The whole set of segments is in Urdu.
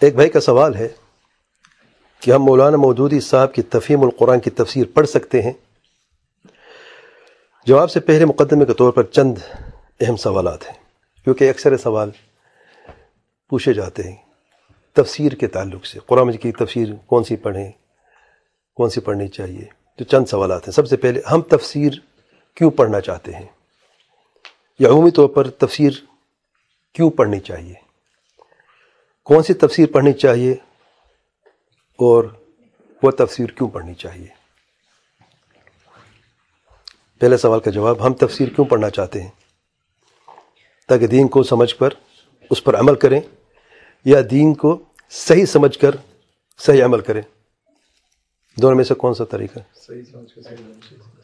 ایک بھائی کا سوال ہے کہ ہم مولانا مودودی صاحب کی تفہیم القرآن کی تفسیر پڑھ سکتے ہیں؟ جواب سے پہلے مقدمے کے طور پر چند اہم سوالات ہیں، کیونکہ اکثر سوال پوچھے جاتے ہیں۔ تفسیر کے تعلق سے، قرآن مجید کی تفسیر کون سی پڑھیں، کون سی پڑھنی چاہیے؟ جو چند سوالات ہیں۔ سب سے پہلے ہم تفسیر کیوں پڑھنا چاہتے ہیں؟ یا عمومی طور پر تفسیر کیوں پڑھنی چاہیے؟ کون سی تفسیر پڑھنی چاہیے اور وہ تفسیر کیوں پڑھنی چاہیے؟ پہلے سوال کا جواب، ہم تفسیر کیوں پڑھنا چاہتے ہیں؟ تاکہ دین کو سمجھ کر اس پر عمل کریں یا دین کو صحیح سمجھ کر صحیح عمل کریں۔ دونوں میں سے کون سا طریقہ؟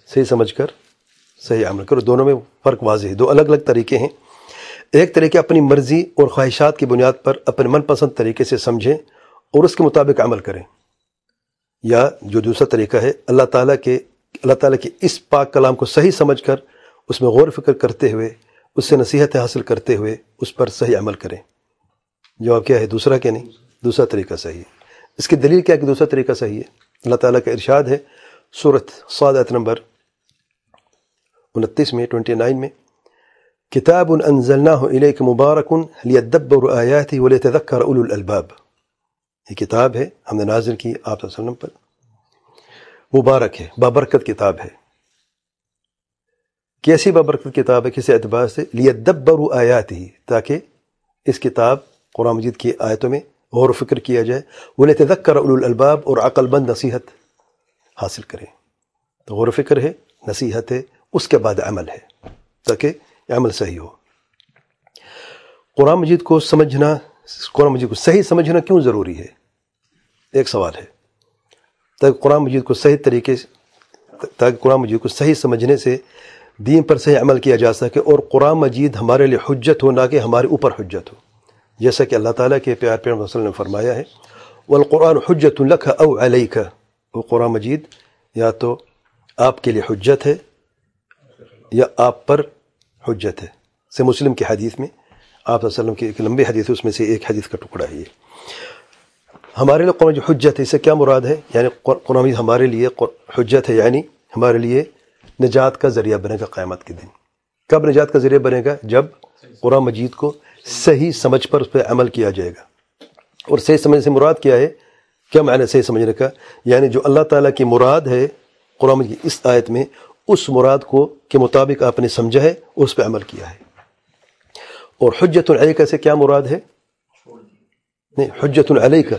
صحیح سمجھ کر، صحیح عمل کرو۔ دونوں میں فرق واضح ہے۔ دو الگ الگ طریقے ہیں۔ ایک طریقے اپنی مرضی اور خواہشات کی بنیاد پر اپنے من پسند طریقے سے سمجھیں اور اس کے مطابق عمل کریں۔ یا جو دوسرا طریقہ ہے، اللہ تعالیٰ کے اللہ تعالیٰ کے اس پاک کلام کو صحیح سمجھ کر اس میں غور فکر کرتے ہوئے، اس سے نصیحتیں حاصل کرتے ہوئے اس پر صحیح عمل کریں۔ جواب کیا ہے؟ دوسرا کیا نہیں؟ دوسرا طریقہ صحیح ہے۔ اس کی دلیل کیا کہ دوسرا طریقہ صحیح ہے؟ اللہ تعالیٰ کا ارشاد ہے صورت سعادت نمبر انتیس میں، ٹوئنٹی نائن میں کتاب انزلناه الیک مبارک لیدبر آیاتی ولیتذکر اولو الالباب یہ کتاب ہے، ہم نے نازل کی آپ صلی اللہ علیہ وسلم پر۔ مبارک ہے، بابرکت کتاب ہے۔ کیسی بابرکت کتاب ہے، کسی اعتبار سے؟ لیدبر آیاتی تاکہ اس کتاب، قرآن مجید کی آیتوں میں غور و فکر کیا جائے۔ ولیتذکر اولو الالباب اور عقل بند نصیحت حاصل کریں۔ تو غور و فکر ہے، نصیحت ہے، اس کے بعد عمل ہے۔ تاکہ عمل صحیح ہو۔ قرآن مجید کو سمجھنا، قرآن مجید کو صحیح سمجھنا کیوں ضروری ہے؟ ایک سوال ہے۔ تاکہ قرآن مجید کو صحیح طریقے سے، تاکہ قرآن مجید کو صحیح سمجھنے سے دین پر صحیح عمل کیا جا سکے اور قرآن مجید ہمارے لیے حجت ہو، نہ کہ ہمارے اوپر حجت ہو۔ جیسا کہ اللہ تعالیٰ کے پیار پیار وسلم نے فرمایا ہے، والقرآن حجت الخ او علیہ وہ قرآن مجید یا تو آپ کے لیے حجت ہے یا آپ پر حجت ہے۔ سے مسلم کی حدیث میں آپ وسلم کی ایک لمبی حدیث ہے، اس میں سے ایک حدیث کا ٹکڑا ہے یہ۔ ہمارے لیے قرآن جو حجت ہے، اس سے کیا مراد ہے؟ یعنی قرآن مجید ہمارے لیے حجت ہے یعنی ہمارے لیے نجات کا ذریعہ بنے گا قیامت کے دن۔ کب نجات کا ذریعہ بنے گا؟ جب قرآن مجید کو صحیح سمجھ پر اس پہ عمل کیا جائے گا۔ اور صحیح سمجھنے سے مراد کیا ہے؟ کیا معنی صحیح سمجھنے کا؟ یعنی جو اللہ تعالیٰ کی مراد ہے، قرآن مجید کی اس آیت میں اس مراد کو کے مطابق آپ نے سمجھا ہے، اس پہ عمل کیا ہے۔ اور حجت العلی سے کیا مراد ہے؟ نہیں حجت العلی کا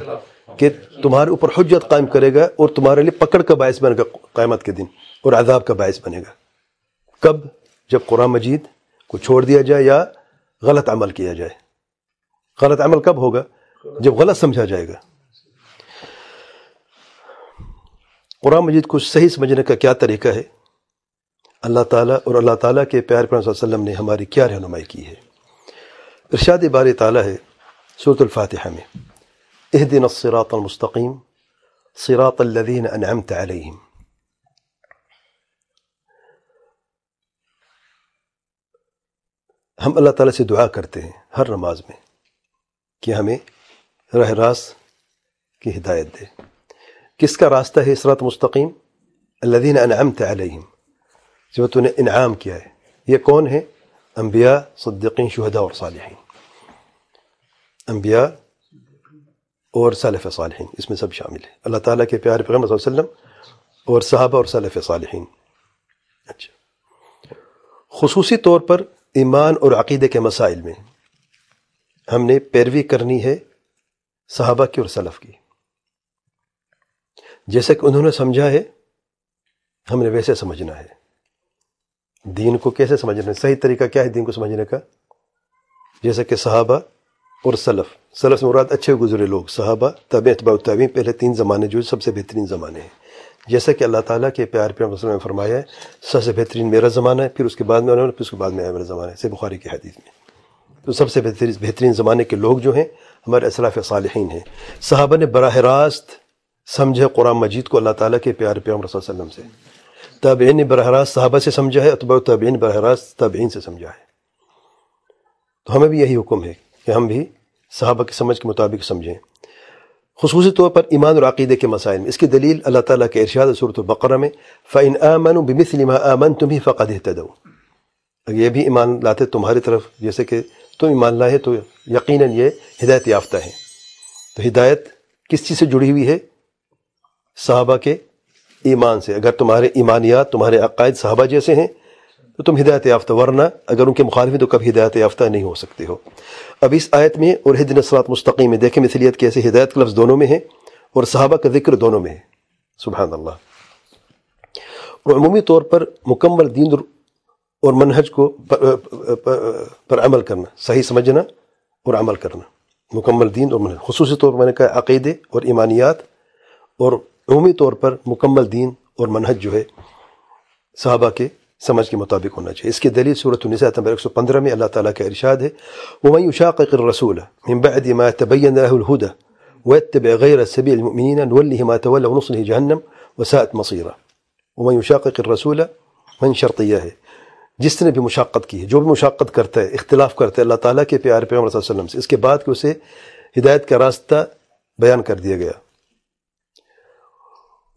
کہ تمہارے اوپر حجت قائم کرے گا اور تمہارے لیے پکڑ کا باعث بنے گا، قیامت کے دن، اور عذاب کا باعث بنے گا۔ کب؟ جب قرآن مجید کو چھوڑ دیا جائے یا غلط عمل کیا جائے۔ غلط عمل کب ہوگا؟ جب غلط سمجھا جائے گا۔ قرآن مجید کو صحیح سمجھنے کا کیا طریقہ ہے؟ اللہ تعالیٰ اور اللہ تعالیٰ کے پیار پر وسلم نے ہماری کیا رہنمائی کی ہے؟ ارشاد بار تعالیٰ ہے صورت الفاتحہ میں اہدن الصراط المستقیم، صراط الذین انعمت علیہم۔ ہم اللہ تعالیٰ سے دعا کرتے ہیں ہر نماز میں کہ ہمیں راہ راست کی ہدایت دے۔ کس کا راستہ ہے اسرات مستقیم؟ الذین انعمت علیہم۔ جو تو نے انعام کیا ہے۔ یہ کون ہے انبیاء صدقین شہداء اور صالحین۔ انبیاء اور صالف صالحین، اس میں سب شامل ہے اللہ تعالیٰ کے پیارے پیغمبر صلی اللہ علیہ وسلم اور صحابہ اور صالف صالحین۔ اچھا۔ خصوصی طور پر ایمان اور عقیدے کے مسائل میں ہم نے پیروی کرنی ہے صحابہ کی اور سلف کی۔ جیسا کہ انہوں نے سمجھا ہے، ہم نے ویسے سمجھنا ہے۔ دین کو کیسے سمجھنا صحیح طریقہ کیا ہے دین کو سمجھنے کا؟ جیسا کہ صحابہ اور سلف سلف سے مراد اچھے گزرے لوگ، صحابہ طب اتباع طبی پہلے تین زمانے جو سب سے بہترین زمانے ہیں۔ جیسا کہ اللہ تعالیٰ کے پیار پیار وسلم نے فرمایا ہے، سب سے بہترین میرا زمانہ ہے، پھر اس کے بعد میں انہوں نے پھر اس کے بعد میں میرا زمانہ ہے۔ سے بخاری کی حدیث میں۔ تو سب سے بہترین بہترین زمانے کے لوگ جو ہیں، ہمارے اسلاف صالحین ہیں۔ صحابہ نے براہ راست سمجھے قرآن مجید کو اللہ تعالیٰ کے پیار پیار صلی اللہ علیہ وسلم سے۔ تابعین نے براہ راست صحابہ سے سمجھا ہے، اتباع تابعین براہ راست تابعین سے سمجھا ہے۔ تو ہمیں بھی یہی حکم ہے کہ ہم بھی صحابہ کی سمجھ کے مطابق سمجھیں۔ خصوصی طور پر ایمان اور عقیدے کے مسائل میں۔ اس کی دلیل اللہ تعالیٰ کے ارشاد صورت البقرہ میں فعین امن بمثل ما امن تم ہی فقد اہتدو یہ بھی ایمان لاتے تمہاری طرف، جیسے کہ تم ایمان لائے تو یقیناً یہ ہدایت یافتہ ہے۔ تو ہدایت کس چیز سے جڑی ہوئی ہے؟ صحابہ کے ایمان سے۔ اگر تمہارے ایمانیات، تمہارے عقائد صحابہ جیسے ہیں، تو تم ہدایت یافتہ، ورنہ اگر ان کے مخالف تو کبھی ہدایت یافتہ نہیں ہو سکتے ہو۔ اب اس آیت میں اور حد نصرات مستقیم میں دیکھیں مثلیت کیسے ہدایت لفظ دونوں میں ہے اور صحابہ کا ذکر دونوں میں ہے۔ سبحان اللہ اور عمومی طور پر مکمل دین اور منہج کو پر عمل کرنا، صحیح سمجھنا اور عمل کرنا۔ مکمل دین اور منہج، خصوصی طور پر میں نے کہا عقیدے اور ایمانیات اور عمومی طور پر مکمل دین اور منحج جو ہے صحابہ کے سمجھ کے مطابق ہونا چاہیے اس کی دلیل صورت النساء نمبر 115 میں اللہ تعالیٰ کا ارشاد ہے وَمَنْ يُشَاقِقِ الرَّسُولَ مِنْ بَعْدِ مَا تَبَيَّنَ لَهُ الْهُدَى وَيَتَّبِعْ غَيْرَ سَبِيلِ الْمُؤْمِنِينَ نُوَلِّهِ مَا تَوَلَّ وَنُصْلِهِ جَهَنَّمْ وَسَاءَتْ مَصِيرًا وَمَنْ يُشَاقِقِ الرَّسُولَ مَنْ شَرْطِيَهِ جس نے بھی مشاقت کی ہے جو بھی مشاقت کرتا ہے اختلاف کرتا ہے اللہ تعالیٰ کے پیار پیغمبر صلی اللہ علیہ وسلم سے اس کے بعد کہ اسے ہدایت کا راستہ بیان کر دیا گیا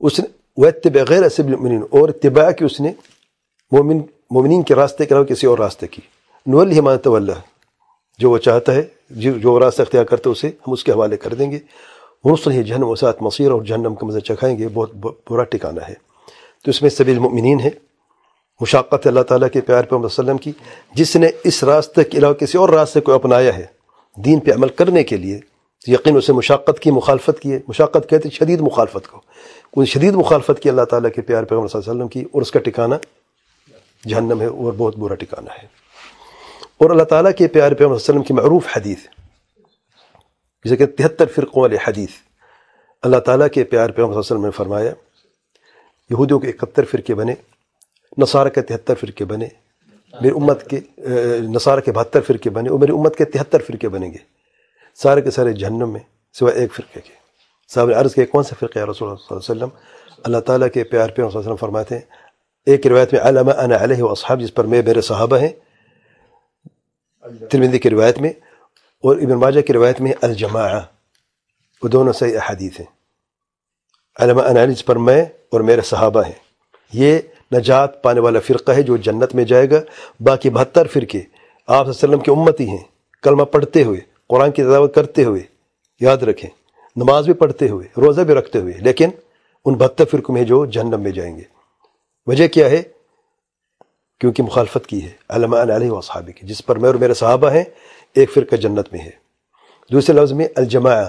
اس نے وَيَتَّبِعْ غَيْرَ سَبِيلِ الْمُؤْمِنِينَ۔ اور اتباع کی اس نے مومن مومنین کے راستے کے علاوہ کسی اور راستے کی۔ نول حمایت اللہ جو وہ چاہتا ہے، جو راستہ اختیار کرتے اسے ہم اس کے حوالے کر دیں گے۔ مرسل ہی جہنم وسعت مصیر اور جہنم کا مزہ چکھائیں گے۔ بہت برا ٹھکانا ہے۔ تو اس میں سبھی المؤمنین ہے۔ مشاقت اللہ تعالیٰ کے پیار پہ وسلم کی۔ جس نے اس راستے کے علاوہ کسی اور راستے کو اپنایا ہے۔ دین پہ عمل کرنے کے لیے۔ یقین اسے مشاقت کی، مخالفت کی ہے۔ مشاقت کہتے شدید مخالفت کو۔ کوئی شدید مخالفت کی اللہ تعالیٰ کے پیار پیغمبر صلی اللہ علیہ وسلم کی، اور اس کا ٹھکانہ جہنم ہے، اور بہت برا ٹھکانہ ہے۔ اور اللہ تعالیٰ کے پیار پہ وسلم کی معروف حدیث، جسے کہ تہتر فرقوں والے حدیث۔ اللہ تعالیٰ کے پیار پہ وسلم نے فرمایا، یہودیوں کے اکہتر فرقے بنے، نصارہ کے تہتر فرقے بنے، میری امت کے نصارہ کے بہتر فرقے بنے، اور میری امت کے تہتر فرقے بنیں گے۔ سارے کے سارے جہنم میں سوائے ایک فرقے کے۔ صاحب عرض کے کون سے فرقے رسول اللہ صلی اللہ علیہ وسلم؟ اللہ تعالیٰ کے پیار پہ وسلم فرماتے ہیں، ایک روایت میں علامہ انا علیہ و اصحاب، جس پر میں، میرے صحابہ ہیں ترمندی کی روایت میں اور ابن ماجہ کی روایت میں الجماع وہ دونوں صحیح احادیث ہیں۔ علامہ انا علیہ جس پر میں اور میرے صحابہ ہیں۔ یہ نجات پانے والا فرقہ ہے جو جنت میں جائے گا۔ باقی بہتر فرقے، آپ وسلم کی امتی ہیں۔ کلمہ پڑھتے ہوئے، قرآن کی تلاوت کرتے ہوئے، یاد رکھیں۔ نماز بھی پڑھتے ہوئے، روزہ بھی رکھتے ہوئے، لیکن ان بہتر فرقوں میں جو جہنم میں جائیں گے۔ وجہ کیا ہے؟ کیونکہ مخالفت کی ہے علامہ علیہ و صحابی کی، جس پر میں اور میرے صحابہ ہیں، ایک فرقہ جنت میں ہے۔ دوسرے لفظ میں الجماع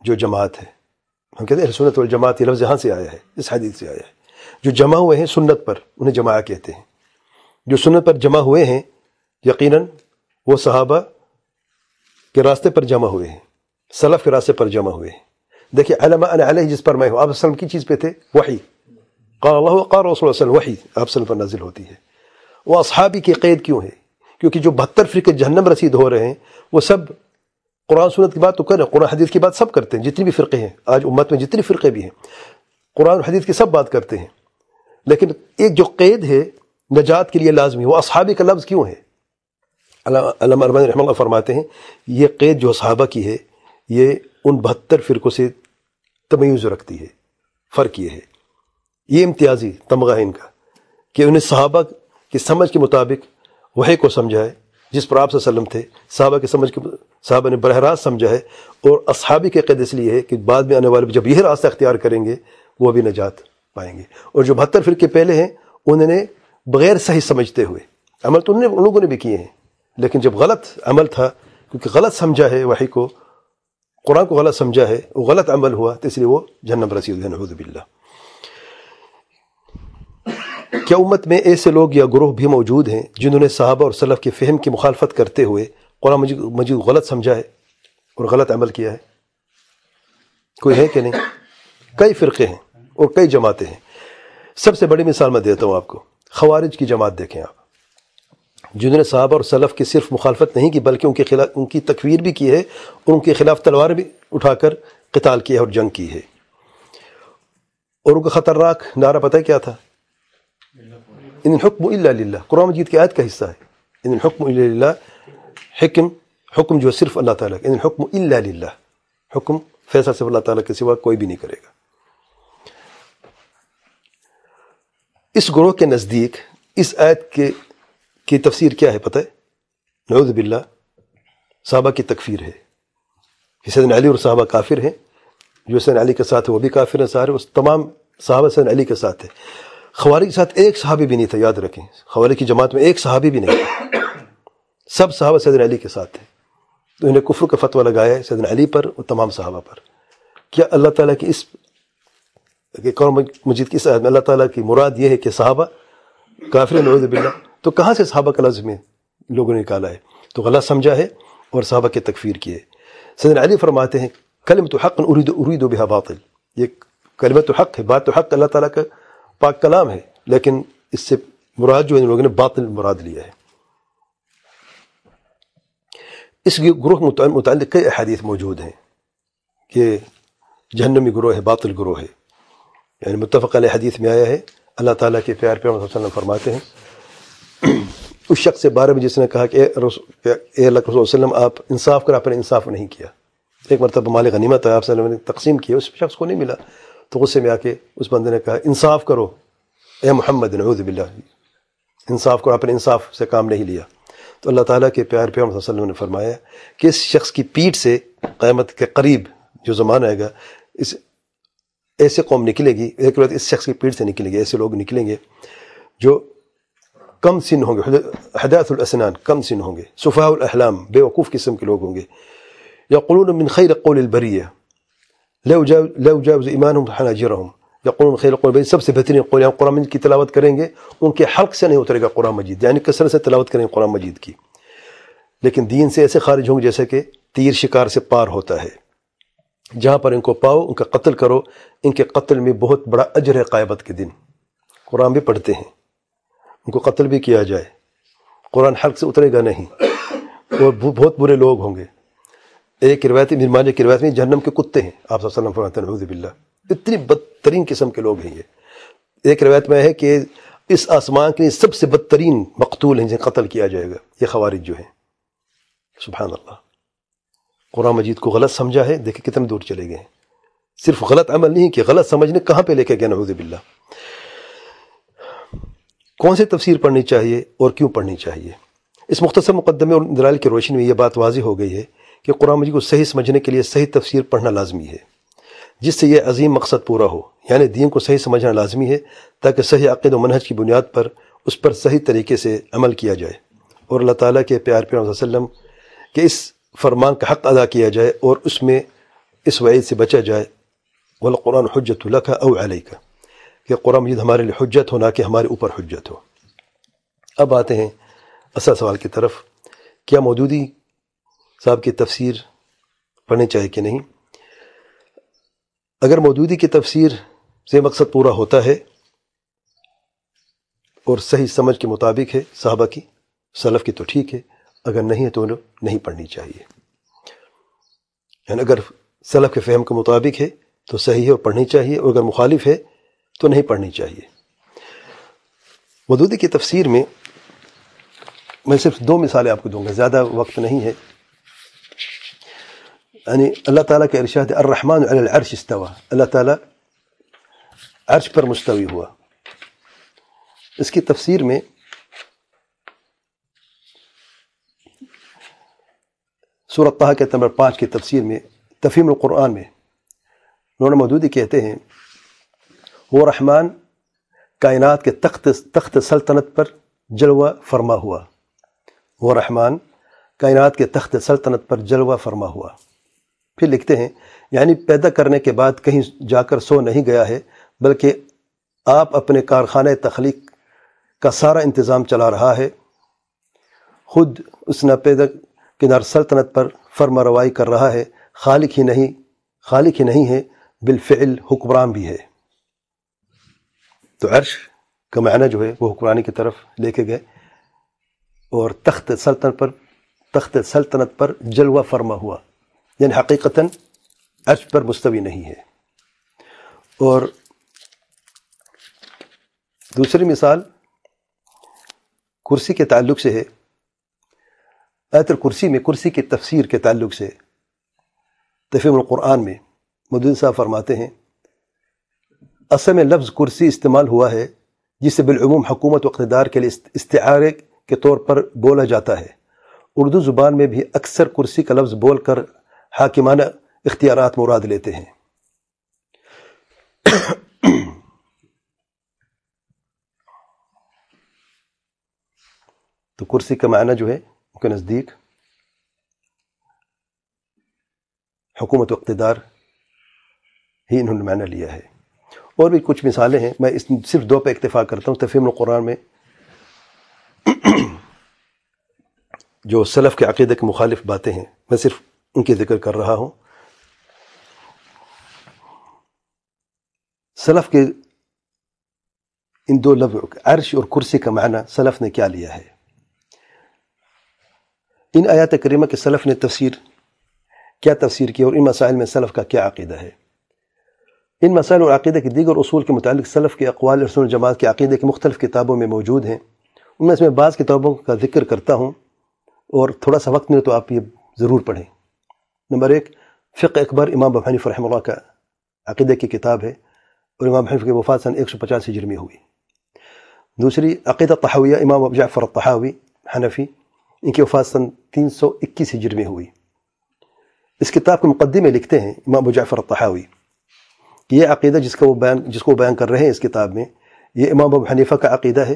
جو جماعت ہے۔ ہم کہتے ہیں سنت والجماعت، یہ لفظ یہاں سے آیا ہے، اس حدیث سے آیا ہے۔ جو جمع ہوئے ہیں سنت پر، انہیں جماع کہتے ہیں۔ جو سنت پر جمع ہوئے ہیں، یقیناً وہ صحابہ کے راستے پر جمع ہوئے ہیں۔ صلف کے راستے پر جمع ہوئے۔ ہیں دیکھیے، علامہ علیہ جس پر میں ہوں، آپ وسلم کی چیز پہ تھے؟ وہی قال اللہ قال رسول اللہ وسلم، وحی آپ صلی پر نازل ہوتی ہے۔ وہ اصحابی کی قید کیوں ہے؟ کیونکہ جو بہتر فرقے جہنم رسید ہو رہے ہیں، وہ سب قرآن سنت کی بات تو کریں، قرآن حدیث کی بات سب کرتے ہیں، جتنی بھی فرقے ہیں۔ آج امت میں جتنی فرقے بھی ہیں، قرآن حدیث کی سب بات کرتے ہیں۔ لیکن ایک جو قید ہے، نجات کے لیے لازمی وہ اصحابی کا لفظ کیوں ہے؟ علامہ ارمان رحمہ اللہ فرماتے ہیں، یہ قید جو صحابہ کی ہے یہ ان بہتر فرقوں سے تمیز رکھتی ہے، فرق یہ ہے۔ یہ امتیازی تمغہ ہے ان کا کہ انہیں صحابہ کی سمجھ کے مطابق وہی کو سمجھا ہے، جس پر آپ صلی اللہ علیہ وسلم تھے، صحابہ کے سمجھ کے صحابہ نے براہ راست سمجھا ہے اور اصحابی کے قید اس لیے ہے کہ بعد میں آنے والے جب یہ راستہ اختیار کریں گے، وہ بھی نجات پائیں گے۔ اور جو بہتر فرقے پہلے ہیں، انہوں نے بغیر صحیح سمجھتے ہوئے، عمل تو انہوں نے ان لوگوں نے بھی کیے ہیں، لیکن جب غلط عمل تھا، کیونکہ غلط سمجھا ہے وہی کو قرآن کو غلط سمجھا ہے وہ غلط عمل ہوا، تو اس لیے وہ جنم رسید نعوذ باللہ۔ کیا امت میں ایسے لوگ یا گروہ بھی موجود ہیں جنہوں نے صحابہ اور سلف کے فہم کی مخالفت کرتے ہوئے قرآن مجید مجید غلط سمجھا ہے اور غلط عمل کیا ہے؟ کوئی ہے کہ نہیں؟ کئی فرقے ہیں اور کئی جماعتیں ہیں۔ سب سے بڑی مثال میں دیتا ہوں آپ کو، خوارج کی جماعت دیکھیں آپ۔ جنہوں نے صحابہ اور سلف کی صرف مخالفت نہیں کی، بلکہ ان کے خلاف، ان کی تکویر بھی کی ہے اور ان کے خلاف تلوار بھی اٹھا کر قتال کیا ہے اور جنگ کی ہے۔ اور ان کا خطرناک نعرہ پتہ کیا تھا؟ ان الحکم الا للہ۔ قرآن مجید کی آیت کا حصہ ہے۔ ان الحکم الا للہ۔ حکم حکم جو صرف اللہ تعالیٰ ان الحکم الا للہ۔ حکم فیصلہ صرف اللہ تعالیٰ کے سوا کوئی بھی نہیں کرے گا۔ اس گروہ کے نزدیک، اس آیت کے کی تفسیر کیا ہے پتہ ہے؟ نعوذ باللہ، صحابہ کی تکفیر ہے۔ سیدن علی اور صحابہ کافر ہیں۔ جو سین علی کے ساتھ ہے وہ بھی کافر ہیں، سارے۔ اس تمام صحابہ سین علی کے ساتھ ہے خواری کے ساتھ ایک صحابی بھی نہیں تھا، یاد رکھیں۔ خواری کی جماعت میں ایک صحابی بھی نہیں تھا۔ سب صحابہ سیدن علی کے ساتھ تھے تو انہیں کفر کا فتویٰ لگایا ہے سیدن علی پر اور تمام صحابہ پر۔ کیا اللہ تعالیٰ کی اس قوم مجید کی اس میں اللہ تعالیٰ کی مراد یہ ہے کہ صحابہ کافر نعوذ باللہ۔ تو کہاں سے صحابہ کا لفظ میں لوگوں نے نکالا ہے؟ تو غلط سمجھا ہے اور صحابہ کی تکفیر کی ہے۔ سیدن علی فرماتے ہیں کلم تو حق ارید ارید و بحا باطل۔ یہ کلمہ تو حق ہے بات تو حق اللہ تعالیٰ کا پاک کلام ہے، لیکن اس سے مراد جو ان لوگوں نے باطل مراد لیا ہے۔ اس گروہ متعلق کئی احادیث موجود ہیں کہ جہنمی گروہ ہے، باطل گروہ ہے۔ یعنی متفق علیہ حدیث میں آیا ہے، اللہ تعالیٰ کے پیار پیار وسلم فرماتے ہیں اس شخص سے بارے میں جس نے کہا کہ اے اللہ رسول وسلم، آپ انصاف کر، آپ نے انصاف نہیں کیا۔ ایک مرتبہ مال غنیمت ہے آپ وسلم نے تقسیم کیا اس شخص کو نہیں ملا۔ تو غصے میں آ کے اس بندے نے کہا، انصاف کرو۔ اے محمد، نعوذ باللہ۔ انصاف کرو، آپ نے انصاف سے کام نہیں لیا۔ تو اللہ تعالیٰ کے پیار پیار وسلم نے فرمایا کہ اس شخص کی پیٹھ سے قیامت کے قریب جو زمانہ آئے گا، اس ایسے قوم نکلے گی، ایک بات اس شخص کی پیٹھ سے نکلے گی، ایسے لوگ نکلیں گے جو کم سن ہوں گے حداث الاسنان کم سن ہوں گے صفاء الاحلام بے وقوف قسم کے لوگ ہوں گے۔ يقولون من خير قول البرية لا يجاوز إيمانهم حناجرهم يقولون خير قول البرية سب سے بہترین قول یعنی قرآن مجید کی تلاوت کریں گے، ان کے حلق سے نہیں اترے گا قرآن مجید یعنی کثرت سے تلاوت کریں گے قرآن مجید کی۔ لیکن دین سے ایسے خارج ہوں گے جیسے کہ تیر شکار سے پار ہوتا ہے۔ جہاں پر ان کو پاؤ، ان کا قتل کرو، ان کے قتل میں بہت بڑا اجر ہے قائبت کے دن۔ قرآن بھی پڑھتے ہیں۔ ان کو قتل بھی کیا جائے۔ قرآن حلق سے اترے گا نہیں۔ اور بہت برے لوگ ہوں گے۔ ایک روایت مرمانے کی روایت میں جہنم کے کتے ہیں۔ آپ صلی اللہ علیہ وسلم نعوذ باللہ۔ اتنی بدترین قسم کے لوگ ہیں یہ۔ ایک روایت میں ہے کہ اس آسمان کے سب سے بدترین مقتول ہیں جنہیں قتل کیا جائے گا۔ یہ خوارج جو ہیں۔ سبحان اللہ۔ قرآن مجید کو غلط سمجھا ہے۔ دیکھیں کتنے دور چلے گئے ہیں۔ صرف غلط عمل نہیں کہ غلط سمجھنے کہاں پہ لے کے گیا نعوذ باللہ۔ کون سی تفسیر پڑھنی چاہیے اور کیوں پڑھنی چاہیے؟ اس مختصر مقدمے اور دلال کی روشنی میں یہ بات واضح ہو گئی ہے کہ قرآن مجید کو صحیح سمجھنے کے لیے صحیح تفسیر پڑھنا لازمی ہے، جس سے یہ عظیم مقصد پورا ہو یعنی دین کو صحیح سمجھنا لازمی ہے تاکہ صحیح عقید و منحج کی بنیاد پر اس پر صحیح طریقے سے عمل کیا جائے اور اللہ تعالیٰ کے پیار پیار وسلم کہ اس فرمان کا حق ادا کیا جائے اور اس میں اس وعید سے بچا جائے، والقرآن حجت اللہ کا او علیہ کا کہ قرآن مجید ہمارے لیے حجت ہو، نہ کہ ہمارے اوپر حجت ہو۔ اب آتے ہیں اصل سوال کی طرف، کیا مودودی صاحب کی تفسیر پڑھنی چاہیے کہ نہیں؟ اگر مودودی کی تفسیر سے مقصد پورا ہوتا ہے اور صحیح سمجھ کے مطابق ہے صحابہ کی، سلف کی تو ٹھیک ہے، اگر نہیں ہے تو نہیں پڑھنی چاہیے۔ یعنی اگر سلف کے فہم کے مطابق ہے تو صحیح ہے اور پڑھنی چاہیے، اور اگر مخالف ہے تو نہیں پڑھنی چاہیے۔ مدودی کی تفسیر میں میں صرف دو مثالیں آپ کو دوں گا، زیادہ وقت نہیں ہے۔ یعنی اللہ تعالیٰ کے ارشاد الرحمن علی العرش استوا اللہ تعالیٰ عرش پر مستوی ہوا۔ اس کی تفسیر میں سورت طه کے نمبر پانچ کی تفسیر میں، تفہیم القرآن میں نور مودودی کہتے ہیں وہ رحمان کائنات کے تخت تخت سلطنت پر جلوہ فرما ہوا۔ وہ رحمان کائنات کے تخت سلطنت پر جلوہ فرما ہوا۔ پھر لکھتے ہیں یعنی پیدا کرنے کے بعد کہیں جا کر سو نہیں گیا ہے، بلکہ آپ اپنے کارخانہ تخلیق کا سارا انتظام چلا رہا ہے۔ خود اس نہ پیدا کنار سلطنت پر فرما روائی کر رہا ہے۔ خالق ہی نہیں، خالق ہی نہیں ہے، بالفعل حکمران بھی ہے۔ تو عرش کا معنی جو ہے وہ حکمرانی کی طرف لے کے گئے اور تخت سلطنت پر تخت سلطنت پر جلوہ فرما ہوا۔ یعنی حقیقتاً عرش پر مستوی نہیں ہے۔ اور دوسری مثال کرسی کے تعلق سے ہے۔ ایت الکرسی میں کرسی کی تفسیر کے تعلق سے تفیم القرآن میں مدن صاحب فرماتے ہیں اصل میں لفظ کرسی استعمال ہوا ہے جسے بالعموم حکومت و اقتدار کے لیے استعارے کے طور پر بولا جاتا ہے۔ اردو زبان میں بھی اکثر کرسی کا لفظ بول کر حاکمانہ اختیارات مراد لیتے ہیں۔ تو کرسی کا معنی جو ہے، ان کے نزدیک حکومت و اقتدار ہی انہوں نے معنی لیا ہے۔ اور بھی کچھ مثالیں ہیں۔ میں اس صرف دو پہ اکتفا کرتا ہوں، تفہیم القرآن میں۔ جو سلف کے عقیدے کے مخالف باتیں ہیں، میں صرف ان کی ذکر کر رہا ہوں۔ سلف کے ان دو لفظ، عرش اور کرسی کا معنی سلف نے کیا لیا ہے؟ ان آیات کریمہ کے سلف نے تفسیر، کیا تفسیر کی اور ان مسائل میں سلف کا کیا عقیدہ ہے؟ ان مسائل اور عقیدہ کے دیگر اصول کے متعلق سلف کے اقوال رسول الجماعت کے عقیدے کی مختلف کتابوں میں موجود ہیں۔ ان میں سے میں بعض کتابوں کا ذکر کرتا ہوں اور تھوڑا سا وقت ملے تو آپ یہ ضرور پڑھیں۔ نمبر ایک، فقہ اکبر امام ابو حنیف رحمہ اللہ کا عقیدے کی کتاب ہے اور امام حنیف کے وفات سن ایک سو پچاسی جرمی ہوئی۔ دوسری، عقیدہ تحویہ امام ابو جعفر الطحاوی حنفی، ان کی وفات سن تین سو اکیس ہجری میں ہوئی۔ اس کتاب کے مقدمے میں لکھتے ہیں امام ابو جعفر الطحاوی۔ کہ یہ عقیدہ جس کا وہ بیان جس کو وہ بیان کر رہے ہیں اس کتاب میں، یہ امام ابو حنیفہ کا عقیدہ ہے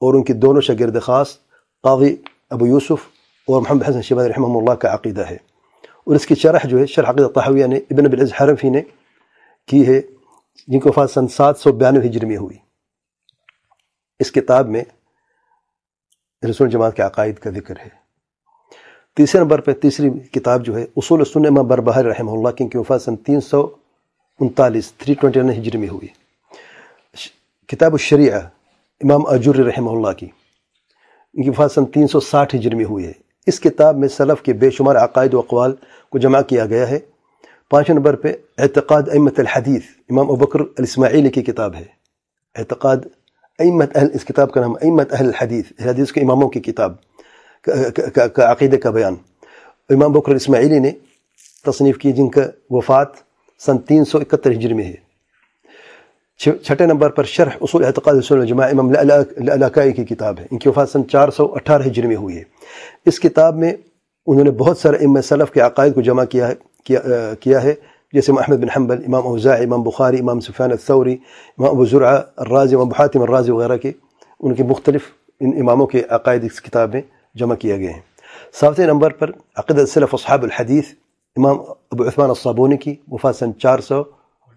اور ان کی دونوں شاگرد خاص، قاضی ابو یوسف اور محمد حسن شیبان رحمہ اللہ کا عقیدہ ہے۔ اور اس کی شرح جو ہے، شرح عقیدہ طحاویہ نے، ابن بالعز حرفی نے کی ہے، جن کو وفات سن سات سو بیانوے ہجری میں ہوئی۔ اس کتاب میں رسول جماعت کے عقائد کا ذکر ہے۔ تیسرے نمبر پہ تیسری کتاب جو ہے، اصول امام بربہر رحمہ اللہ کی وفات سن تین سو انتالیس، تھری ٹوئنٹی نائن ہجری میں ہوئی۔ کتاب الشریعہ، امام اجر رحمہ اللہ کی۔ ان کی وفات سن تین سو ساٹھ ہجری میں ہوئی ہے۔ اس کتاب میں سلف کے بے شمار عقائد و اقوال کو جمع کیا گیا ہے۔ پانچویں نمبر پہ، اعتقاد امت الحدیث، امام ابکر الاسماعیلی کی کتاب ہے۔ اعتقاد امت اہل، اس کتاب کا نام امت اہل الحدیث، حدیث کے اماموں کی کتاب کا عقیدے کا بیان۔ امام بکر الاسماعیلی نے تصنیف کی جن کا وفات سن تین سو اکہتر ہجری میں ہے۔ چھٹے نمبر پر شرح اصول اعتقاد رسول الجماع امام علاقائی کی کتاب ہے۔ ان کی وفات سن چار سو اٹھارہ ہجری میں ہوئی ہے۔ اس کتاب میں انہوں نے بہت سارے ام صلف کے عقائد کو جمع کیا ہے کیا ہے۔ جیسے محمد بن حنبل، امام اوزاع، امام بخاری، امام سفیان الثوری، امام ابو زرعہ الرازی، امام بحاتم الرازی وغیرہ کے ان کے مختلف ان اماموں کے عقائد اس کتاب میں جمع کیا گئے ہیں ساتویں نمبر پر عقد الصلف اصحاب الحدیث امام ابو عثمان الصابونی کی وفات سن چار سو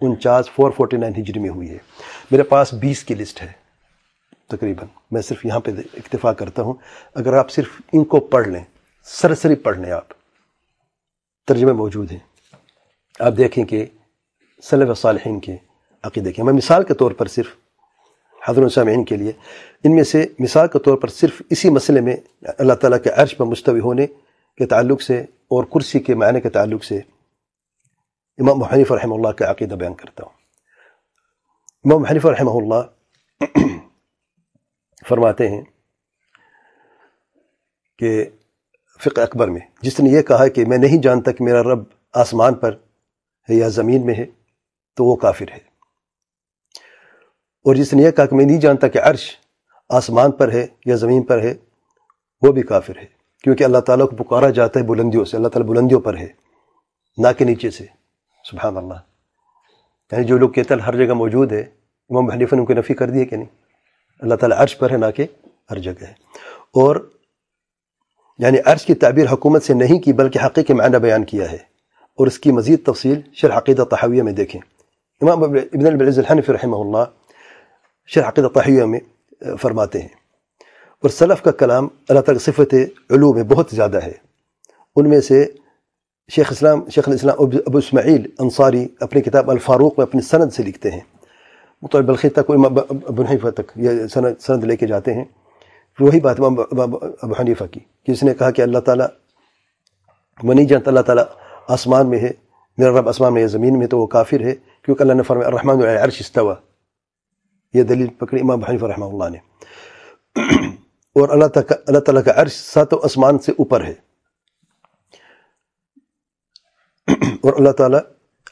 انچاس فور فورٹی نائن ہجری میں ہوئی ہے۔ میرے پاس بیس کی لسٹ ہے، تقریباً۔ میں صرف یہاں پہ اکتفا کرتا ہوں۔ اگر آپ صرف ان کو پڑھ لیں، سرسری پڑھ لیں آپ۔ ترجمے موجود ہیں۔ آپ دیکھیں کہ صلی صالحین کے عقیدے کے۔ میں مثال کے طور پر صرف حضر السامعین کے لیے، ان میں سے مثال کے طور پر صرف اسی مسئلے میں اللہ تعالیٰ کے عرش پر مستوی ہونے کے تعلق سے اور کرسی کے معنی کے تعلق سے امام حنیف رحمہ اللہ کا عقیدہ بیان کرتا ہوں۔ امام حنیف رحمہ اللہ فرماتے ہیں کہ فقہ اکبر میں، جس نے یہ کہا کہ میں نہیں جانتا کہ میرا رب آسمان پر ہے یا زمین میں ہے، تو وہ کافر ہے۔ اور جس نے یہ کہا کہ میں نہیں جانتا کہ عرش آسمان پر ہے یا زمین پر ہے، وہ بھی کافر ہے۔ کیونکہ اللہ تعالیٰ کو پکارا جاتا ہے بلندیوں سے، اللہ تعالیٰ بلندیوں پر ہے، نہ کہ نیچے سے۔ سبحان اللہ۔ یعنی جو لوگ کہتے ہیں ہر جگہ موجود ہے، امام حنیفہ نے ان کو نفی کر دی ہے کہ نہیں؟ اللہ تعالیٰ عرش پر ہے، نہ کہ ہر جگہ ہے۔ اور یعنی عرش کی تعبیر حکومت سے نہیں کی، بلکہ حقیقی معنی بیان کیا ہے۔ اور اس کی مزید تفصیل شرح عقیدہ تحویہ میں دیکھیں۔ امام ابن البلز الحنفی رحمہ اللہ شرح عقیدہ تحویہ میں فرماتے ہیں۔ اور سلف کا کلام اللہ تعالیٰ صفت علوم میں بہت زیادہ ہے۔ ان میں سے شیخ اسلام، شیخ الاسلام ابو اسماعیل انصاری اپنی کتاب الفاروق میں اپنی سند سے لکھتے ہیں۔ مطلب بلخی تک ابو حنیفہ تک یہ سند سند لے کے جاتے ہیں۔ وہی بات ابو حنیفہ کی جس نے کہا کہ اللہ تعالیٰ وہ نہیں جانتا اللہ تعالیٰ آسمان میں ہے، میرا رب آسمان میں ہے زمین میں تو وہ کافر ہے۔ کیونکہ اللہ نے فرمایا، الرحمن عرش استوا یہ دلیل پکڑی امام حنیفہ رحمہ اللہ نے۔ اور اللہ تعالیٰ اللہ تعالیٰ کا عرش سات و اسمان سے اوپر ہے۔ اور اللہ تعالیٰ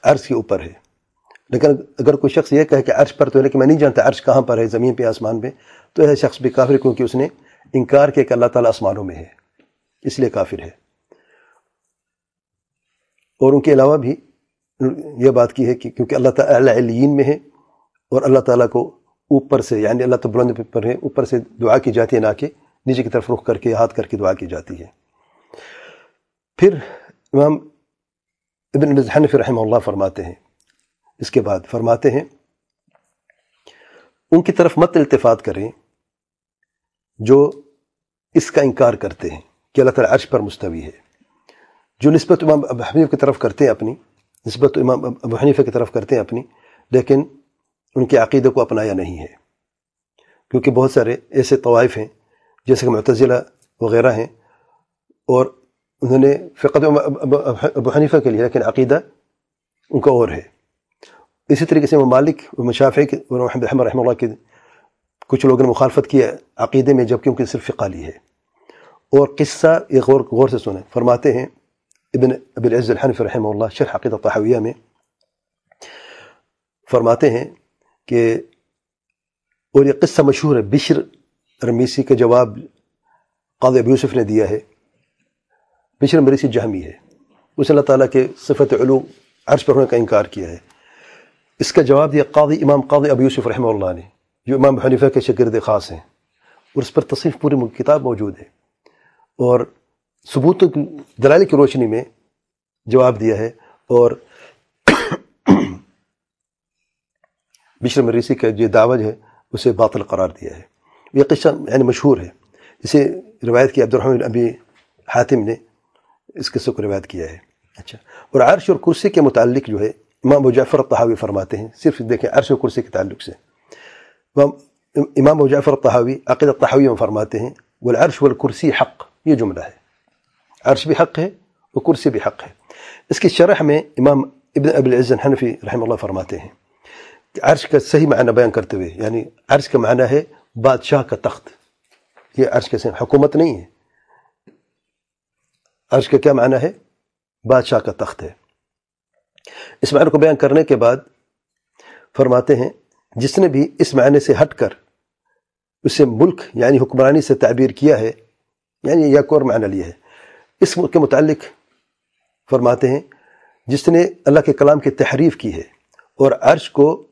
عرش کے اوپر ہے۔ لیکن اگر کوئی شخص یہ کہے کہ عرش پر تو ہے، لیکن میں نہیں جانتا عرش کہاں پر ہے، زمین پہ، آسمان پہ، تو ایسا شخص بھی کافر کیونکہ اس نے انکار کیا کہ اللہ تعالیٰ آسمانوں میں ہے۔ اس لیے کافر ہے۔ اور ان کے علاوہ بھی یہ بات کی ہے کہ کیونکہ اللہ تعالیٰ علین میں ہے اور اللہ تعالیٰ کو اوپر سے یعنی اللہ تو بلند پر ہے، اوپر سے دعا کی جاتی ہے نہ کہ نیچے کی طرف رخ کر کے، ہاتھ کر کے دعا کی جاتی ہے۔ پھر امام ابن حنف رحمہ اللہ فرماتے ہیں۔ اس کے بعد فرماتے ہیں، ان کی طرف مت التفات کریں جو اس کا انکار کرتے ہیں کہ اللہ تعالیٰ عرش پر مستوی ہے۔ جو نسبت امام ابو حنیف کی طرف کرتے ہیں اپنی، نسبت امام ابو حنیفہ کی طرف کرتے ہیں اپنی، لیکن ان کے عقیدے کو اپنایا نہیں ہے۔ کیونکہ بہت سارے ایسے طوائف ہیں، جیسے کہ معتزلہ وغیرہ ہیں، اور انہوں نے فقط ابو حنیفہ کے لیے، لیکن عقیدہ ان کا اور ہے۔ اسی طریقے سے مالک مشافع رحمہ رحمہ اللہ کے کچھ لوگوں نے مخالفت کی عقیدے میں، جبکہ ان کی صرف فقالی ہے۔ اور قصہ یہ غور غور سے سنیں۔ فرماتے ہیں ابن ابن العز الحنف رحمہ اللہ، شرح عقیدہ طحویہ میں۔ فرماتے ہیں کہ اور یہ قصہ مشہور ہے، بشر رمیسی کا جواب قاضی ابو یوسف نے دیا ہے۔ بشر مریسی جہمی ہے۔ اس اللہ تعالیٰ کے صفت علو عرش پر ہونے کا انکار کیا ہے۔ اس کا جواب دیا قاضی، امام قاضی ابو یوسف رحمہ اللہ نے۔ جو امام حنیفہ کے شگرد خاص ہیں۔ اور اس پر تصریف پوری کتاب موجود ہے۔ اور ثبوتوں کی دلائل کی روشنی میں جواب دیا ہے۔ اور بشر مریسی کا جو دعوج ہے اسے باطل قرار دیا ہے یہ قصہ یعنی مشہور ہے جسے روایت کی عبدالرحمن ابی حاتم نے اس قصے کو روایت کیا ہے اچھا اور عرش اور کرسی کے متعلق جو ہے امام ابو جعفر الطحاوی فرماتے ہیں صرف دیکھیں عرش اور کرسی کے تعلق سے امام ابو جعفر الطحاوی عقید الطحاوی میں فرماتے ہیں والعرش والکرسی حق یہ جملہ ہے عرش بھی حق ہے اور کرسی بھی حق ہے اس کی شرح میں امام ابن ابی العز حنفی رحمہ عرش کا صحیح معنی بیان کرتے ہوئے یعنی عرش کا معنی ہے بادشاہ کا تخت۔ یہ عرش کے حکومت نہیں ہے۔ عرش کا کیا معنی ہے؟ بادشاہ کا تخت ہے۔ اس معنی کو بیان کرنے کے بعد فرماتے ہیں، جس نے بھی اس معنی سے ہٹ کر اسے ملک یعنی حکمرانی سے تعبیر کیا ہے یعنی یا اور معنی لیا ہے۔ اس کے متعلق فرماتے ہیں، جس نے اللہ کے کلام کی تحریف کی ہے اور عرش کو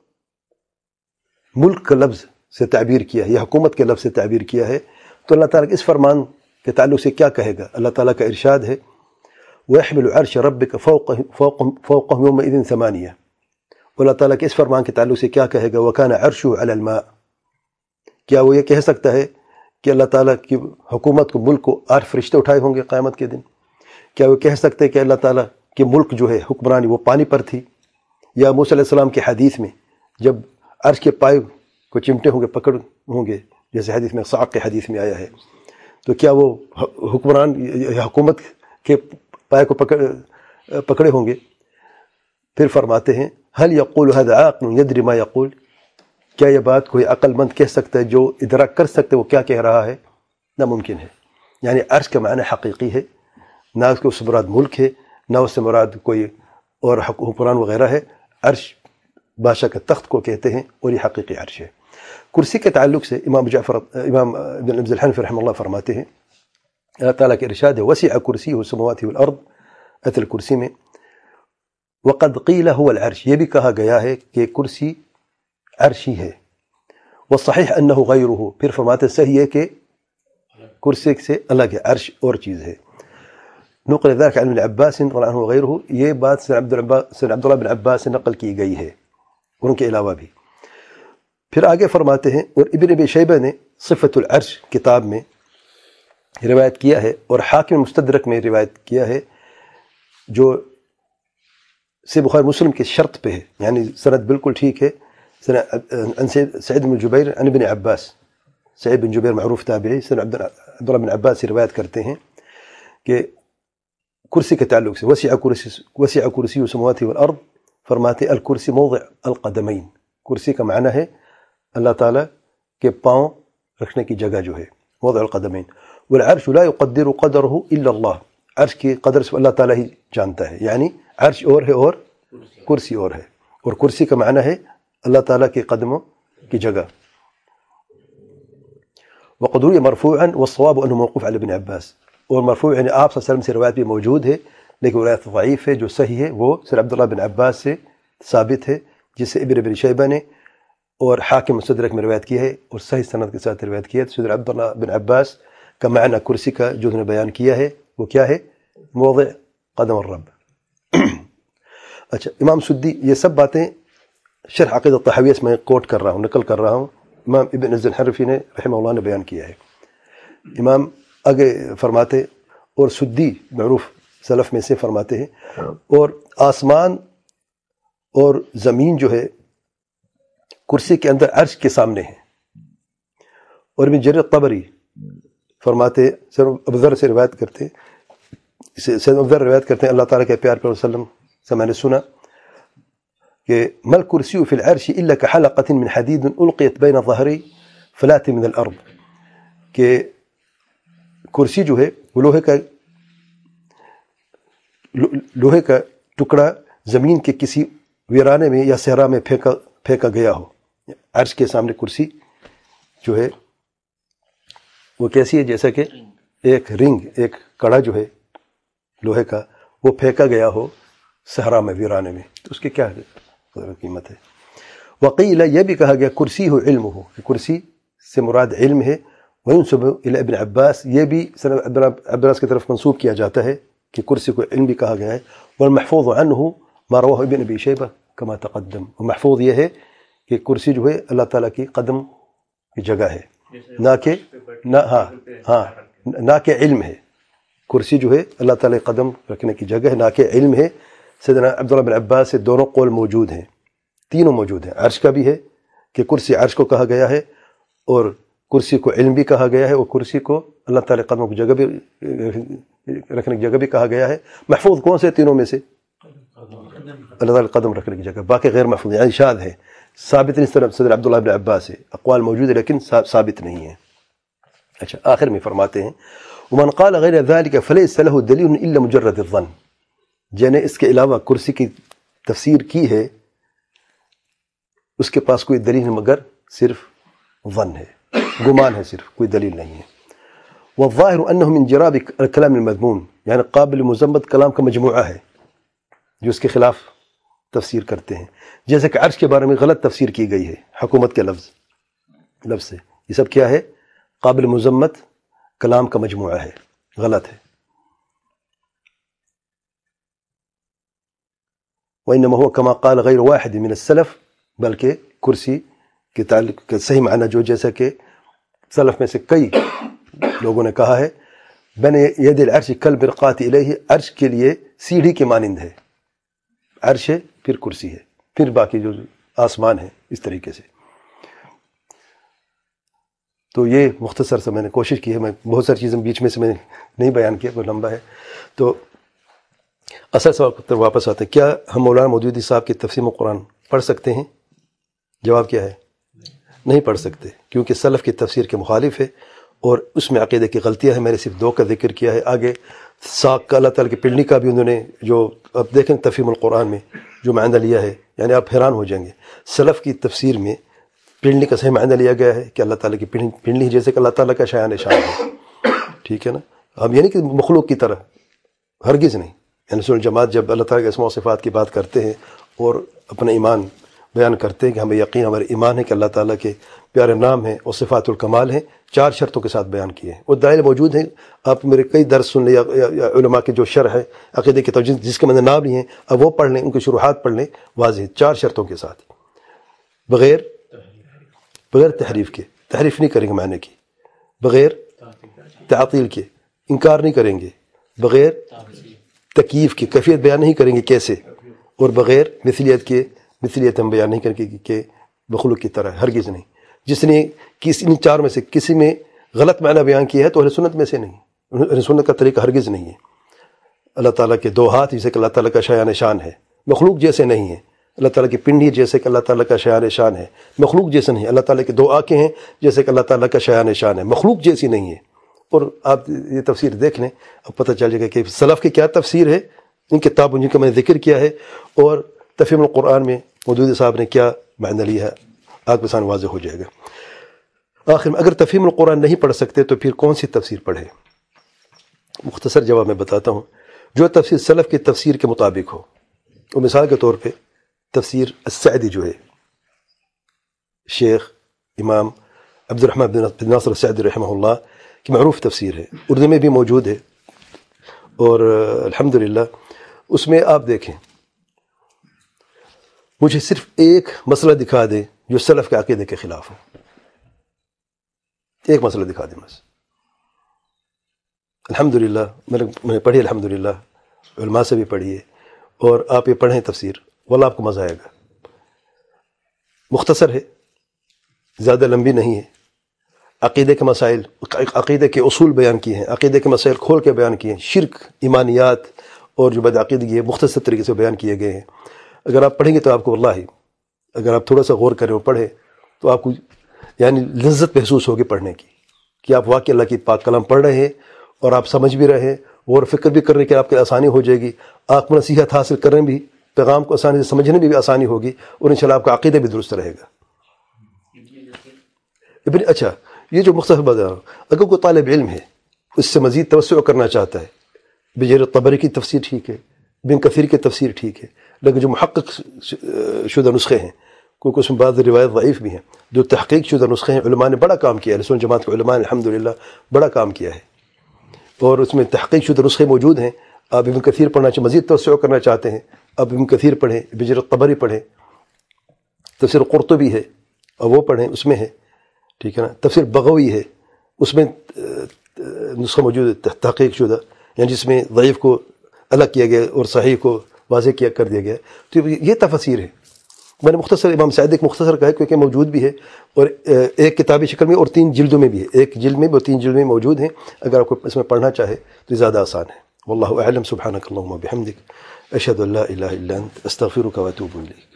ملک کا لفظ سے تعبیر کیا ہے، یا حکومت کے لفظ سے تعبیر کیا ہے، تو اللہ تعالیٰ کے اس فرمان کے تعلق سے کیا کہے گا؟ اللہ تعالیٰ کا ارشاد ہے، وَيَحْمِلُ عَرْشَ رَبِّكَ فَوْقَهُ يَوْمَ إِذٍ ثَمَانِيَةً۔ اللہ تعالیٰ کے اس فرمان کے تعلق سے کیا کہے گا؟ وَكَانَ عَرْشُ عَلَى الْمَاءِ۔ کیا وہ یہ کہہ سکتا ہے کہ اللہ تعالیٰ کی حکومت کو، ملک کو آٹھ فرشتے اٹھائے ہوں گے قیامت کے دن؟ کیا وہ کہہ سکتے کہ اللہ تعالیٰ کے ملک جو ہے، حکمرانی وہ پانی پر تھی؟ یا موسیٰ علیہ السلام کے حدیث میں جب عرش کے پائے کو چمٹے ہوں گے، پکڑ ہوں گے۔ جیسے حدیث میں صاحب کے حدیث میں آیا ہے۔ تو کیا وہ حکمران، یا حکومت کے پائے کو پکڑ، پکڑے ہوں گے؟ پھر فرماتے ہیں حل یقول حد عقل ما یقول۔ کیا یہ بات کوئی عقل مند کہہ سکتا ہے، جو ادراک کر سکتے وہ کیا کہہ رہا ہے؟ ناممکن ہے۔ یعنی عرش کا معنی حقیقی ہے، نہ اس کے اس مراد ملک ہے، نہ اس سے مراد کوئی اور حکمران وغیرہ ہے۔ عرش بادشاہ کے تخت کو کہتے ہیں اور یہ حقیقی عرش ہے کرسی کے تعلق سے امام جعفر امام ابن عبد الحنف رحمہ اللہ فرماتے ہیں اللہ تعالیٰ کے ارشاد ہے وسیع کرسی و سمواتی والارض ات الکرسی میں وقد قیل هو العرش یہ بھی کہا گیا ہے کہ کرسی عرشی ہے وہ صحیح انہ غیر ہو پھر فرماتے صحیح ہے کہ کرسی سے الگ ہے عرش اور چیز ہے نقل ذلك عن ابن عباس رضي الله عنه وغيره یہ بات ان کے علاوہ بھی۔ پھر آگے فرماتے ہیں، اور ابن ابی شیبہ نے صفت العرش کتاب میں روایت کیا ہے، اور حاکم مستدرک میں روایت کیا ہے، جو سے بخار مسلم کے شرط پہ ہے۔ یعنی سند بالکل ٹھیک ہے۔ سعید بن جبیر عن ابن عباس، سعید بن جبیر معروف تابعی سن عبداللہ بن عباس سے روایت کرتے ہیں کہ کرسی کے تعلق سے، وسیع کرسی وسیع کرسی و سمواتی والارض فرماتے الکرسی موضع القدمین کرسی کا معنی ہے اللہ تعالیٰ کے پاؤں رکھنے کی جگہ جو ہے موضع القدمین والعرش لا يقدر قدره إلا اللہ عرش کی قدر سے اللہ تعالیٰ ہی جانتا ہے یعنی عرش أور ہے أور کرسی أور ہے اور کرسی کا معنی ہے اللہ تعالیٰ کے قدموں کی جگہ وقدوری مرفوع والصواب أنه موقوف على ابن عباس. اور مرفوع یعنی آپ صلی اللہ علیہ وسلم سے روایت بھی موجود ہے لیکن روایت ضعیف ہے، جو صحیح ہے، وہ سر عبداللہ بن عباس سے ثابت ہے جس سے ابن ابن شیبہ نے اور حاکم صدرک میں روایت کی ہے اور صحیح صنعت کے ساتھ روایت کی ہے۔ صدر عبداللہ بن عباس کا معنی کرسی کا جو انہوں نے بیان کیا ہے، وہ کیا ہے؟ موضع قدم الرب۔ اچھا امام سدی یہ سب باتیں شرح عقید الطحویہ میں کوٹ کر رہا ہوں، نقل کر رہا ہوں۔ امام ابن عز الحرفی نے رحمہ اللہ نے بیان کیا ہے۔ امام آگے فرماتے اور سدی معروف سلف میں سے فرماتے ہیں۔ اور آسمان اور زمین جو ہے کرسی کے اندر عرش کے سامنے ہے۔ اور ابن جر قبری فرماتے سر ابذر سے روایت کرتے سید ابذر روایت کرتے ہیں اللہ تعالیٰ کے پیار پر وسلم سے میں نے سنا کہ مل کرسی فی العرش الا كحلقه من حديد القيت بين ظهري فلات من الارض۔ کہ کرسی جو ہے وہ لوہے کا لوہے کا ٹکڑا زمین کے کسی ویرانے میں یا صحرا میں پھینکا پھینکا گیا ہو۔ عرش کے سامنے کرسی جو ہے، وہ کیسی ہے؟ جیسا کہ ایک رنگ، ایک کڑا جو ہے لوہے کا، وہ پھینکا گیا ہو صحرا میں، ویرانے میں۔ تو اس کے کیا قیمت ہے؟ وقیل، یہ بھی کہا گیا، کرسی ہو علم ہو، کہ کرسی سے مراد علم ہے۔ وہیں صبح ابن عباس، یہ بھی عباس کی طرف منسوب کیا جاتا ہے۔ كي كرسي علمي كهك هاي والمحفوظ عنه ما رواه ابن أبي شيبة كما تقدم. ومحفوظ يه كي كرسي جو الله تعالى كي قدم في جگاه ناكي نا ها ها ناكي علم هي كرسي جو الله تعالى قدم ركنه كي جگاه ناكي علم هي سيدنا عبد الله بن عباس دونوں قول موجود ہیں تینوں موجود ہیں عرش کا بھی ہے کہ کرسی عرش کو کہا گیا ہے اور کرسی کو علم بھی کہا گیا ہے اور کرسی کو اللہ تعالیٰ قدموں کی جگہ بھی رکھنے کی جگہ بھی کہا گیا ہے۔ محفوظ کون سے تینوں میں سے؟ اللہ تعالیٰ قدم رکھنے کی جگہ۔ باقی غیر محفوظ یعنی شاد ہے ثابت نہیں صدر صدر عبداللہ بن عباس ہے۔ اقوال موجود ہے لیکن ثابت نہیں ہے اچھا آخر میں فرماتے ہیں۔ ومن قال غیر ذلك فليس له دلیل الا مجرد الظن۔ جنہیں اس کے علاوہ کرسی کی تفسیر کی ہے، اس کے پاس کوئی دلیل مگر صرف ون ہے۔ گمان ہے، صرف کوئی دلیل نہیں ہے۔ والظاهر أنه من جراب الكلام المذموم. يعني قابل مزمت كلام كمجموعه ہے جس کے خلاف تفسیر کرتے ہیں جیسے کہ عرش کے بارے میں غلط تفسیر کی گئی ہے حکومت کے لفظ. لفظ سے یہ سب کیا ہے قابل مزمت کلام کا مجموعہ ہے غلط ہے وإنما هو كما قال غير واحد من السلف بلکہ کرسی کے تعلق صحیح معنی جو جیسا کہ سلف میں سے کئی لوگوں نے کہا ہے بین ید العرش کل برقات الیہ، عرش کے لیے سیڑھی کے مانند ہے۔ عرش ہے پھر کرسی ہے، پھر باقی جو آسمان ہے، اس طریقے سے۔ تو یہ مختصر سے میں نے کوشش کی ہے، میں بہت ساری چیزیں بیچ میں سے میں نے نہیں بیان کیا، وہ لمبا ہے۔ تو اصل سوال پر واپس آتے ہیں، کیا ہم مولانا مودودی صاحب کی تفسیم و قرآن پڑھ سکتے ہیں؟ جواب کیا ہے؟ نہیں پڑھ سکتے، کیونکہ سلف کی تفسیر کے مخالف ہے۔ اور اس میں عقیدے کی غلطیاں ہیں، میں نے صرف دو کا ذکر کیا ہے۔ آگے ساک کا اللہ تعالیٰ کی پنڈلی کا بھی انہوں نے جو اب دیکھیں تفہیم القرآن میں جو معندہ لیا ہے یعنی آپ حیران ہو جائیں گے۔ سلف کی تفسیر میں پنڈلی کا صحیح معندہ لیا گیا ہے کہ اللہ تعالیٰ کی پنڈلی جیسے کہ اللہ تعالیٰ کا شایان شان ہے۔ ٹھیک ہے نا؟ اب یعنی کہ مخلوق کی طرح، ہرگز نہیں۔ یعنی سن جماعت جب اللہ تعالیٰ کے اسماء و صفات کی بات کرتے ہیں اور اپنا ایمان بیان کرتے ہیں کہ ہمیں یقین ہمارے ایمان ہے کہ اللہ تعالیٰ کے پیارے نام ہیں اور صفات الکمال ہیں، چار شرطوں کے ساتھ بیان کیے ہیں۔ وہ دائل موجود ہیں۔ آپ میرے کئی درس سن لیں یا علماء کے جو شرح ہے، عقیدے کے توجہ، جس کے میں نے نام لی ہیں، اب وہ پڑھ لیں، ان کی شروحات پڑھ لیں۔ واضح، چار شرطوں کے ساتھ۔ بغیر بغیر تحریف کے، تحریف نہیں کریں گے معنی کی۔ بغیر تعطیل کے، انکار نہیں کریں گے۔ بغیر تکیف کی کیفیت بیان نہیں کریں گے کیسے؟ اور بغیر مثلیت کے، مثلیت ہم بیان نہیں کریں گے کہ بخلوق کی طرح، ہرگز نہیں۔ جس نے کسی ان چار میں سے کسی میں غلط معنی بیان کیا ہے تو اہل سنت میں سے نہیں۔ اہل سنت کا طریقہ ہرگز نہیں ہے۔ اللہ تعالیٰ کے دو ہاتھ جیسے کہ اللہ تعالیٰ کا شاع نشان ہے۔ مخلوق جیسے نہیں ہے۔ اللہ تعالیٰ کی پنڈی جیسے کہ اللہ تعالیٰ کا شاع نشان ہے۔ مخلوق جیسے نہیں۔ اللہ تعالیٰ کے دو آنکھیں ہیں جیسے کہ اللہ تعالیٰ کا شاع نشان ہے۔ مخلوق جیسی نہیں ہے۔ اور آپ یہ تفسیر دیکھ لیں اب پتہ چل جائے گا کہ سلف کی کیا تفسیر ہے۔ ان کتابوں جن کا میں نے ذکر کیا ہے۔ اور تفہیم القرآن میں مودودی صاحب نے کیا معنی لیا ہے۔ آپ کے سامنے واضح ہو جائے گا۔ آخر میں اگر تفہیم القرآن نہیں پڑھ سکتے تو پھر کون سی تفسیر پڑھے؟ مختصر جواب میں بتاتا ہوں۔ جو تفسیر سلف کی تفسیر کے مطابق ہو۔ وہ مثال کے طور پہ تفسیر السعدی جو ہے۔ شیخ امام عبد الرحمٰ بن ناصر السعدی رحمہ اللہ کی معروف تفسیر ہے۔ اردو میں بھی موجود ہے۔ اور الحمد اس میں آپ دیکھیں۔ مجھے صرف ایک مسئلہ دکھا دے جو سلف کے عقیدے کے خلاف ہو ایک مسئلہ دکھا دیں بس۔ الحمد للہ میں نے پڑھی الحمد للہ علماء سے بھی پڑھی ہے اور آپ یہ پڑھیں تفسیر، واللہ آپ کو مزہ آئے گا۔ مختصر ہے، زیادہ لمبی نہیں ہے۔ عقیدے کے مسائل، عقیدے کے اصول بیان کیے ہیں، عقیدے کے مسائل کھول کے بیان کیے ہیں۔ شرک، ایمانیات اور جو بد عقیدگی ہے، مختصر طریقے سے بیان کیے گئے ہیں۔ اگر آپ پڑھیں گے تو آپ کو واللہ ہی اگر آپ تھوڑا سا غور کریں اور پڑھیں، تو آپ کو یعنی لذت محسوس ہوگی پڑھنے کی کہ آپ واقعی اللہ کی پاک کلام پڑھ رہے ہیں اور آپ سمجھ بھی رہے ہیں، غور فکر بھی کرنے کی آپ کے آسانی ہو جائے گی۔ آپ کو نصیحت حاصل کرنے بھی، پیغام کو آسانی سے سمجھنے میں بھی آسانی ہوگی اور انشاءاللہ آپ کا عقیدہ بھی درست رہے گا۔ ابن اچھا یہ جو مختصر بتا رہا ہوں اگر کوئی طالب علم ہے، اس سے مزید توسع کرنا چاہتا ہے بجیر طبری کی تفسیر ٹھیک ہے، بن کثیر کی تفسیر ٹھیک ہے لیکن جو محقق شدہ نسخے ہیں، کیونکہ اس میں بعض روایت ضعیف بھی ہیں۔ جو تحقیق شدہ نسخے ہیں، علماء نے بڑا کام کیا ہے، رسول جماعت کے علماء نے الحمد بڑا کام کیا ہے۔ اور اس میں تحقیق شدہ نسخے موجود ہیں۔ آپ ابن کثیر پڑھنا چاہتے مزید توسع کرنا چاہتے ہیں۔ اب ابن کثیر پڑھیں، بجر طبری پڑھیں۔ تفسیر قرطبی ہے، اور وہ پڑھیں، اس میں ہے۔ ٹھیک ہے نا؟ تفسیر بغوی ہے، اس میں نسخہ موجود ہے، تحقیق شدہ۔ یعنی جس میں ضعیف کو الگ کیا گیا اور صحیح کو واضح کیا کر دیا گیا تو یہ تفسیر ہے۔ میں نے مختصر امام سعید ایک مختصر کہا ہے کیونکہ موجود بھی ہے اور ایک کتابی شکل میں اور تین جلدوں میں بھی ہے۔ ایک جلد میں بھی اور تین جلد میں موجود ہیں۔ اگر آپ کو اس میں پڑھنا چاہے تو زیادہ آسان ہے۔ واللہ اعلم۔ سبحانک اللہم بحمدک۔ اشہد اللہ الہ الا انت، استغفرک و الیک۔